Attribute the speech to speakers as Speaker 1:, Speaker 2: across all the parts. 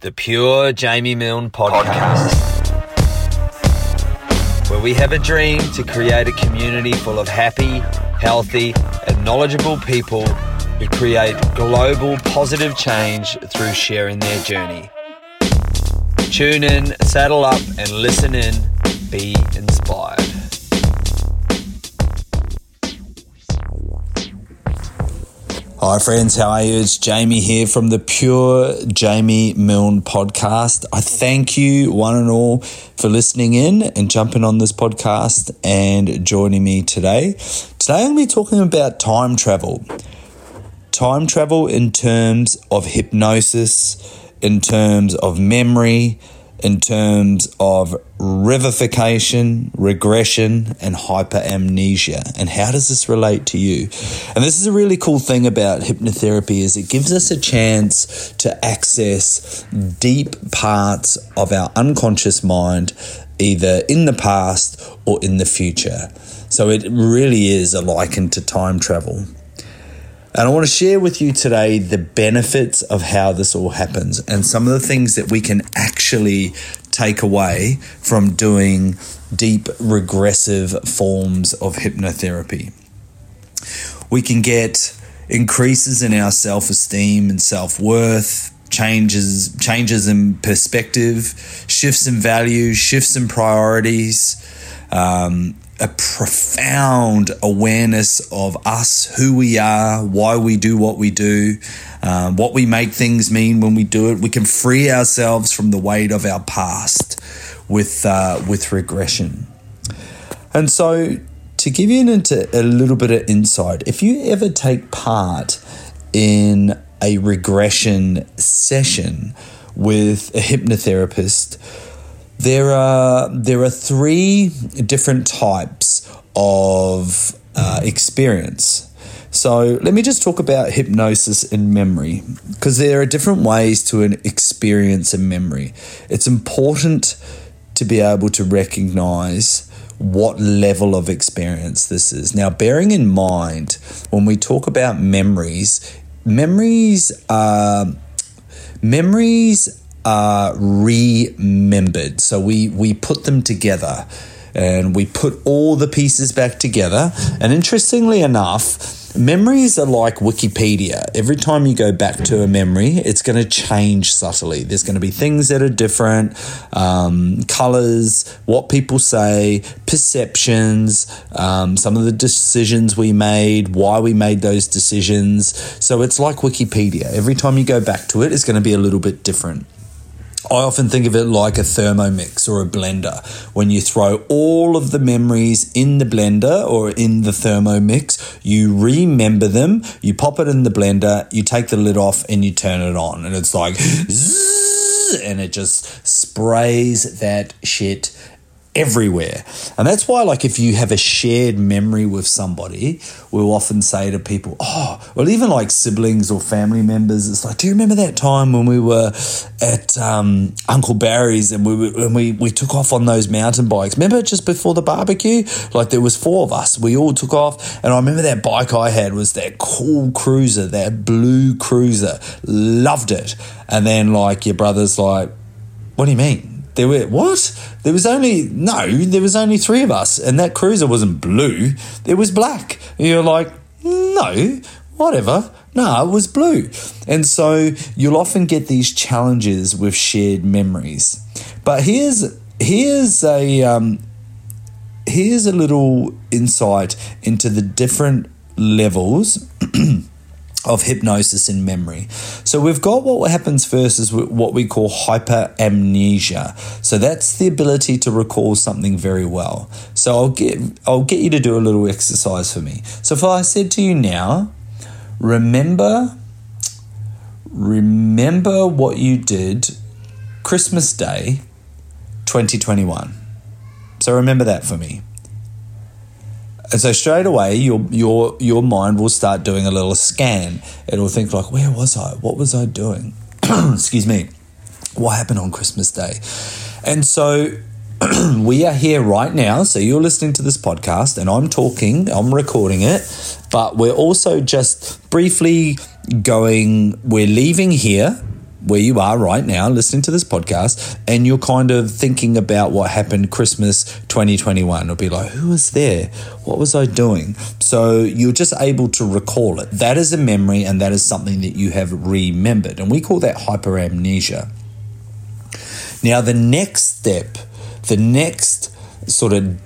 Speaker 1: the Pure Jamie Milne podcast, where we have a dream to create a community full of happy, healthy, and knowledgeable people who create global positive change through sharing their journey. Tune in, saddle up, and listen in. Be inspired. Hi, friends. How are you? It's Jamie here from the Pure Jamie Milne podcast. I thank you, one and all, for listening in and jumping on this podcast and joining me today. Today, I'm going to be talking about time travel. Time travel in terms of hypnosis, in terms of memory, in terms of revivification, regression, and hyperamnesia. And how does this relate to you? And this is a really cool thing about hypnotherapy is it gives us a chance to access deep parts of our unconscious mind either in the past or in the future. So it really is a liken to time travel. And I want to share with you today the benefits of how this all happens and some of the things that we can actually take away from doing deep regressive forms of hypnotherapy. We can get increases in our self-esteem and self-worth, changes changes in perspective, shifts in values, shifts in priorities, um, a profound awareness of us, who we are, why we do what we do, um, what we make things mean when we do it. We can free ourselves from the weight of our past with uh, with regression. And so, to give you into a little bit of insight, if you ever take part in a regression session with a hypnotherapist there are there are three different types of uh, experience. So let me just talk about hypnosis and memory because there are different ways to an experience a memory. It's important to be able to recognize what level of experience this is. Now, bearing in mind when we talk about memories, memories are memories are remembered. So we we put them together and we put all the pieces back together. And interestingly enough, memories are like Wikipedia. Every time you go back to a memory, it's going to change subtly. There's going to be things that are different, um, colors, what people say, perceptions, um, some of the decisions we made, why we made those decisions. So it's like Wikipedia. Every time you go back to it, it's going to be a little bit different. I often think of it like a thermomix or a blender. When you throw all of the memories in the blender or in the thermomix, you remember them, you pop it in the blender, you take the lid off, and you turn it on. And it's like, and it just sprays that shit everywhere. And that's why, like, if you have a shared memory with somebody, we'll often say to people, oh, well, even like siblings or family members, it's like, do you remember that time when we were at um, Uncle Barry's and we, we, we took off on those mountain bikes? Remember just before the barbecue? Like, there was four of us. We all took off. And I remember that bike I had was that cool cruiser, that blue cruiser. Loved it. And then, like, your brother's like, what do you mean? There were what? There was only no. There was only three of us, and that cruiser wasn't blue. It was black. And you're like, no, whatever. No, it was blue. And so you'll often get these challenges with shared memories. But here's here's a um, here's a little insight into the different levels of hypnosis in memory. So we've got what happens first is what we call hyperamnesia. So that's the ability to recall something very well. So I'll get I'll get you to do a little exercise for me. So if I said to you now, remember remember what you did Christmas Day 2021. So remember that for me. And so straight away, your your your mind will start doing a little scan. It'll think like, where was I? What was I doing? Excuse me. What happened on Christmas Day? And so we are here right now. So you're listening to this podcast, and I'm talking. I'm recording it, but we're also just briefly going. We're leaving here where you are right now listening to this podcast and you're kind of thinking about what happened Christmas 2021. It'll be like, who was there? What was I doing? So you're just able to recall it. That is a memory and that is something that you have remembered. And we call that hyperamnesia. Now, the next step, the next sort of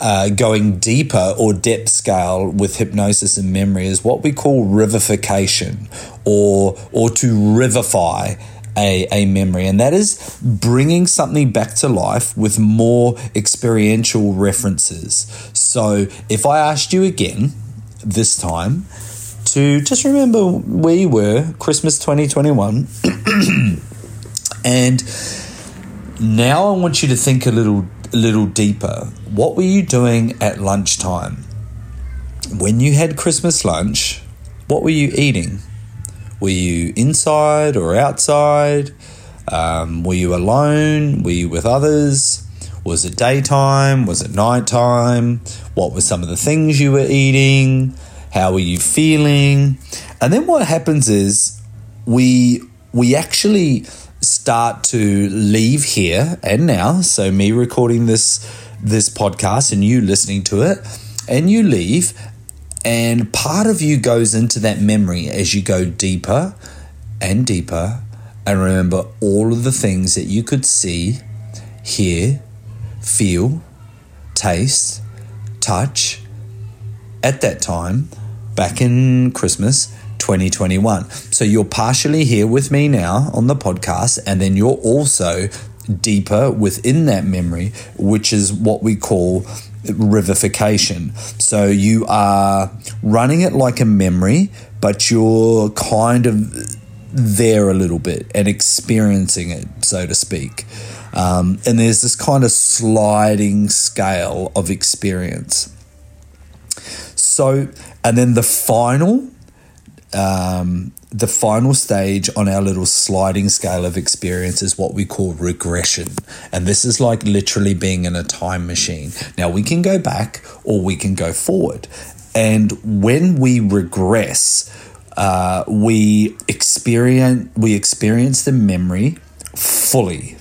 Speaker 1: uh, going deeper or depth scale with hypnosis and memory is what we call rivification or or to rivify a, a memory. And that is bringing something back to life with more experiential references. So if i asked you again this time to just remember where you were christmas 2021 and now i want you to think a little a little deeper. What were you doing at lunchtime? When you had Christmas lunch, what were you eating? Were you inside or outside? Um, were you alone? Were you with others? Was it daytime? Was it nighttime? What were some of the things you were eating? How were you feeling? And then what happens is we we actually start to leave here and now. So me recording this this podcast and you listening to it, and you leave, and part of you goes into that memory as you go deeper and deeper, and remember all of the things that you could see, hear, feel, taste, touch at that time back in Christmas 2021. So you're partially here with me now on the podcast, and then you're also deeper within that memory, which is what we call rivification. So you are running it like a memory, but you're kind of there a little bit and experiencing it, so to speak. Um, and there's this kind of sliding scale of experience. So, and then the final um, the final stage on our little sliding scale of experience is what we call regression. And this is like literally being in a time machine. Now, we can go back or we can go forward. And when we regress, uh, we experience we experience the memory fully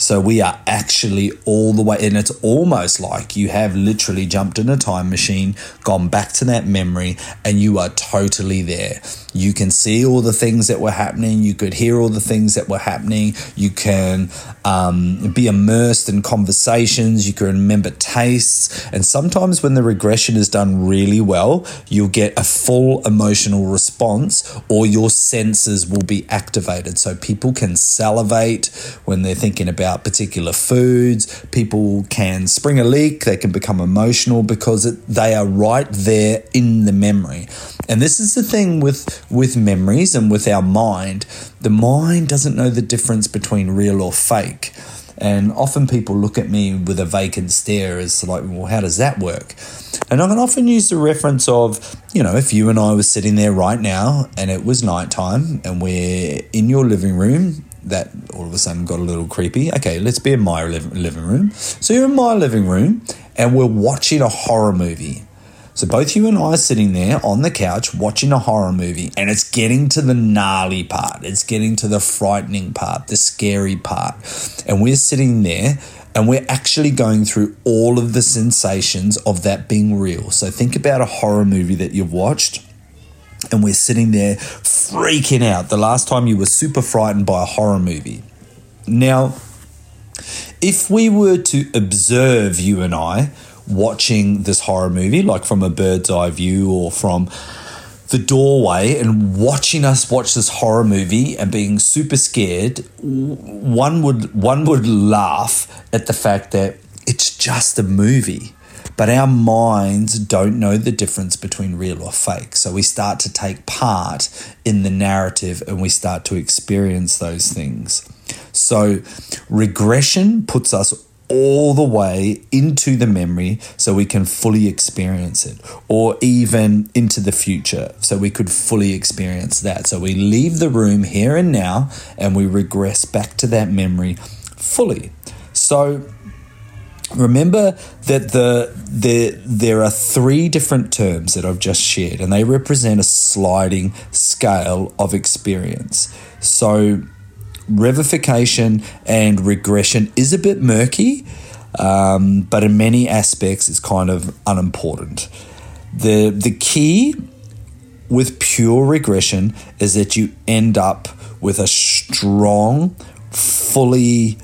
Speaker 1: so we are actually all the way, and it's almost like you have literally jumped in a time machine, gone back to that memory, and you are totally there. You can see all the things that were happening, you could hear all the things that were happening, you can um, be immersed in conversations, you can remember tastes, and sometimes when the regression is done really well, you'll get a full emotional response or your senses will be activated. So people can salivate when they're thinking about about particular foods. People can spring a leak, they can become emotional because it, they are right there in the memory. And this is the thing with, with memories and with our mind. The mind doesn't know the difference between real or fake. And often people look at me with a vacant stare as like, well, how does that work? And I can often use the reference of, you know, if you and I were sitting there right now and it was nighttime and we're in your living room that all of a sudden got a little creepy. Okay, let's be in my living room. So you're in my living room and we're watching a horror movie. So both you and I are sitting there on the couch watching a horror movie and it's getting to the gnarly part. It's getting to the frightening part, the scary part. And we're sitting there and we're actually going through all of the sensations of that being real. So think about a horror movie that you've watched and we're sitting there freaking out the last time you were super frightened by a horror movie. Now, if we were to observe you and I watching this horror movie, like from a bird's eye view or from the doorway and watching us watch this horror movie and being super scared, one would one would laugh at the fact that it's just a movie. But our minds don't know the difference between real or fake. So we start to take part in the narrative and we start to experience those things. So regression puts us all the way into the memory so we can fully experience it, or even into the future so we could fully experience that. So we leave the room here and now and we regress back to that memory fully. So Remember that the, the there are three different terms that I've just shared, and they represent a sliding scale of experience. So, revification and regression is a bit murky, um, but in many aspects, it's kind of unimportant. The, the key with pure regression is that you end up with a strong, fully,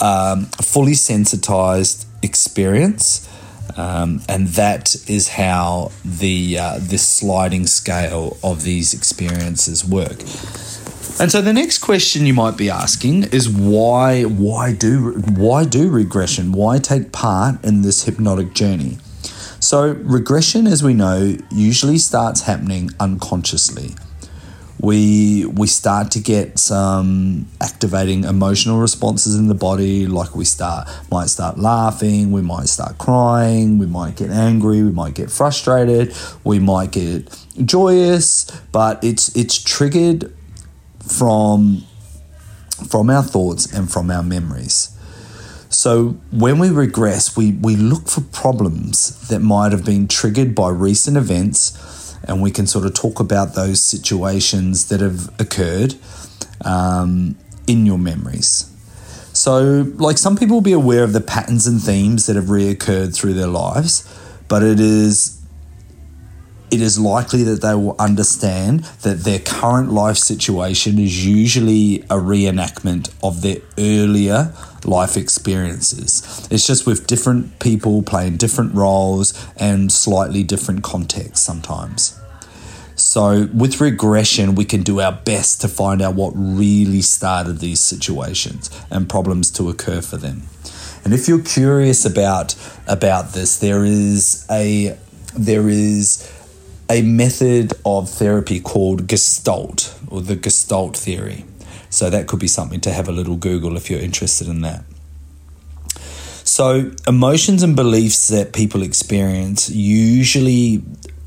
Speaker 1: um, fully sensitized experience. Um, and that is how the uh, this sliding scale of these experiences work. And so the next question you might be asking is why why do why do regression? Why take part in this hypnotic journey? So regression as we know usually starts happening unconsciously. We we start to get some activating emotional responses in the body like we start might start laughing, we might start crying, we might get angry, we might get frustrated, we might get joyous, but it's it's triggered from from our thoughts and from our memories. So when we regress, we, we look for problems that might have been triggered by recent events, and we can sort of talk about those situations that have occurred um, in your memories. So, like some people will be aware of the patterns and themes that have reoccurred through their lives, but it is it is likely that they will understand that their current life situation is usually a reenactment of their earlier life experiences. It's just with different people playing different roles and slightly different contexts sometimes. So, with regression, we can do our best to find out what really started these situations and problems to occur for them. And if you're curious about about this, there is a there is a method of therapy called Gestalt or the Gestalt theory. So that could be something to have a little Google if you're interested in that. So, emotions and beliefs that people experience usually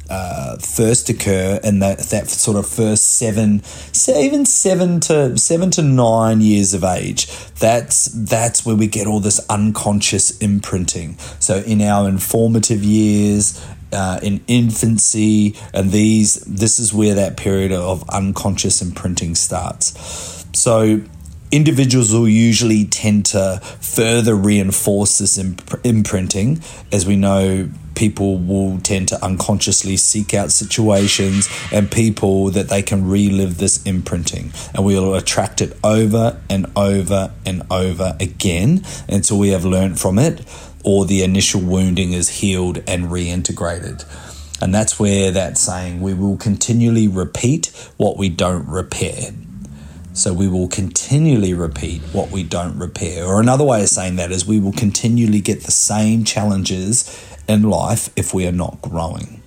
Speaker 1: uh, first occur in that, that sort of first seven, even seven to seven to nine years of age. That's that's where we get all this unconscious imprinting. So in our informative years, uh, in infancy, and these this is where that period of unconscious imprinting starts. So individuals will usually tend to further reinforce this imp- imprinting, as we know. People will tend to unconsciously seek out situations and people that they can relive this imprinting, and we will attract it over and over and over again until we have learned from it or the initial wounding is healed and reintegrated. And that's where that saying, we will continually repeat what we don't repair. So we will continually repeat what we don't repair. Or another way of saying that is we will continually get the same challenges in life if we are not growing.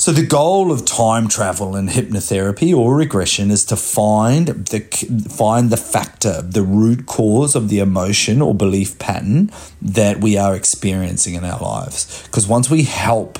Speaker 1: So the goal of time travel and hypnotherapy or regression is to find the find the factor, the root cause of the emotion or belief pattern that we are experiencing in our lives. Because once we help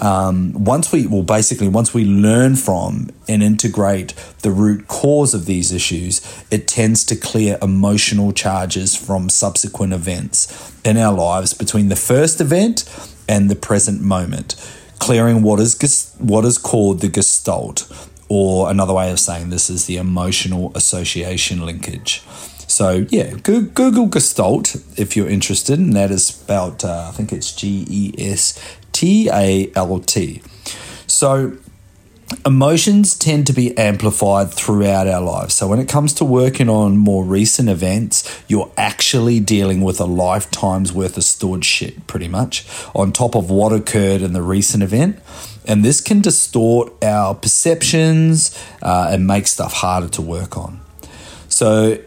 Speaker 1: um, once we well basically once we learn from and integrate the root cause of these issues it tends to clear emotional charges from subsequent events in our lives between the first event and the present moment clearing what is what is called the gestalt, or another way of saying this is the emotional association linkage. So yeah, Google Gestalt if you're interested, and that is spelled uh, I think it's G E S T A L T. So emotions tend to be amplified throughout our lives. So when it comes to working on more recent events, you're actually dealing with a lifetime's worth of stored shit, pretty much, on top of what occurred in the recent event. And this can distort our perceptions uh, and make stuff harder to work on. So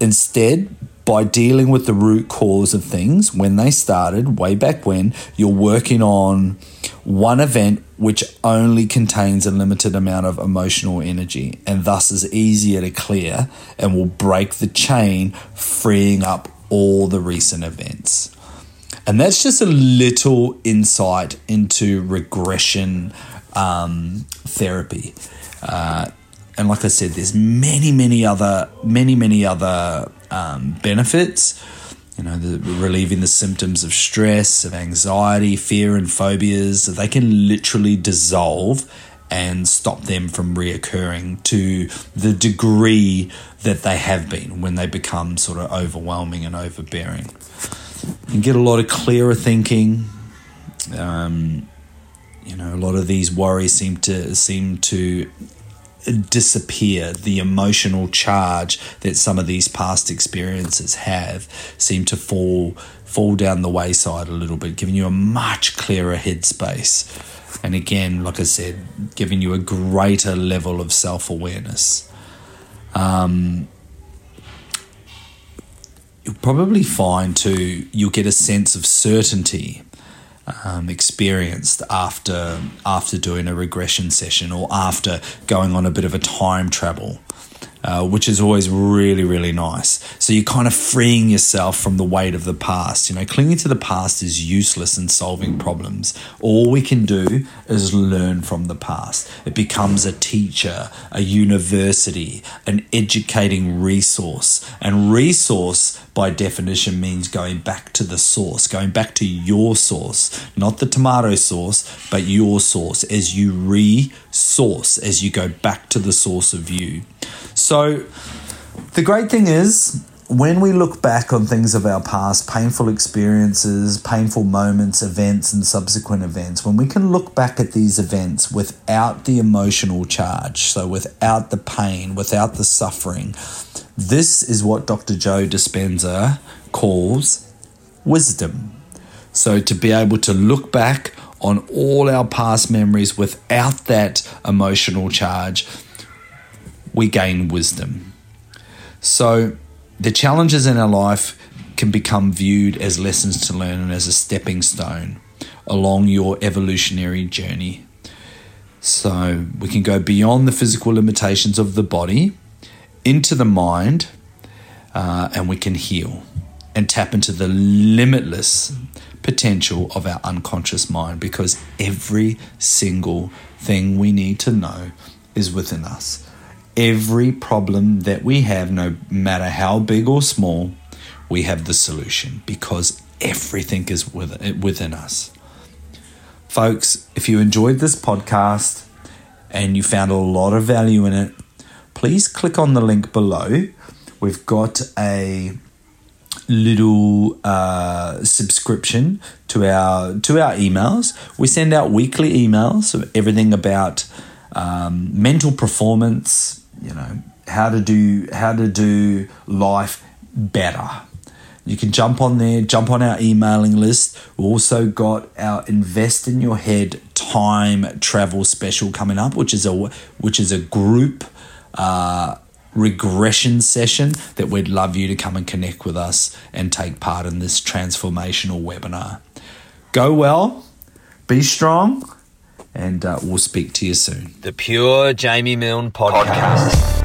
Speaker 1: instead, by dealing with the root cause of things when they started way back when, you're working on one event which only contains a limited amount of emotional energy and thus is easier to clear and will break the chain, freeing up all the recent events. And that's just a little insight into regression um, therapy. Uh, and like I said, there's many, many other, many, many other um, benefits you know, the, relieving the symptoms of stress, of anxiety, fear, and phobias. They can literally dissolve and stop them from reoccurring to the degree that they have been when they become sort of overwhelming and overbearing. You get a lot of clearer thinking. Um, you know, a lot of these worries seem to seem to disappear. The emotional charge that some of these past experiences have seem to fall fall down the wayside a little bit, giving you a much clearer headspace. And again, like I said, giving you a greater level of self awareness. Um, you'll probably find too, you'll get a sense of certainty um, experienced after after doing a regression session or after going on a bit of a time travel uh, which is always really, really nice. So you're kind of freeing yourself from the weight of the past. You know, clinging to the past is useless in solving problems. All we can do is learn from the past. It becomes a teacher, a university, an educating resource. And resource, by definition, means going back to the source, going back to your source, not the tomato sauce, but your source as you resource, as you go back to the source of you. So, the great thing is, when we look back on things of our past, painful experiences, painful moments, events, and subsequent events, when we can look back at these events without the emotional charge, so without the pain, without the suffering, this is what Dr. Joe Dispenza calls wisdom. So, to be able to look back on all our past memories without that emotional charge we gain wisdom. So the challenges in our life can become viewed as lessons to learn and as a stepping stone along your evolutionary journey. So we can go beyond the physical limitations of the body into the mind uh, and we can heal and tap into the limitless potential of our unconscious mind because every single thing we need to know is within us every problem that we have, no matter how big or small, we have the solution because everything is within us. Folks, if you enjoyed this podcast and you found a lot of value in it, please click on the link below. We've got a little uh, subscription to our to our emails. We send out weekly emails of everything about um, mental performance, you know how to do how to do life better. You can jump on there, jump on our emailing list. we've also got our Invest in Your Head time travel special coming up, which is a which is a group uh, regression session that we'd love you to come and connect with us and take part in this transformational webinar. Go well, be strong and uh, we'll speak to you soon.
Speaker 2: The Pure Jamie Milne Podcast. Podcast.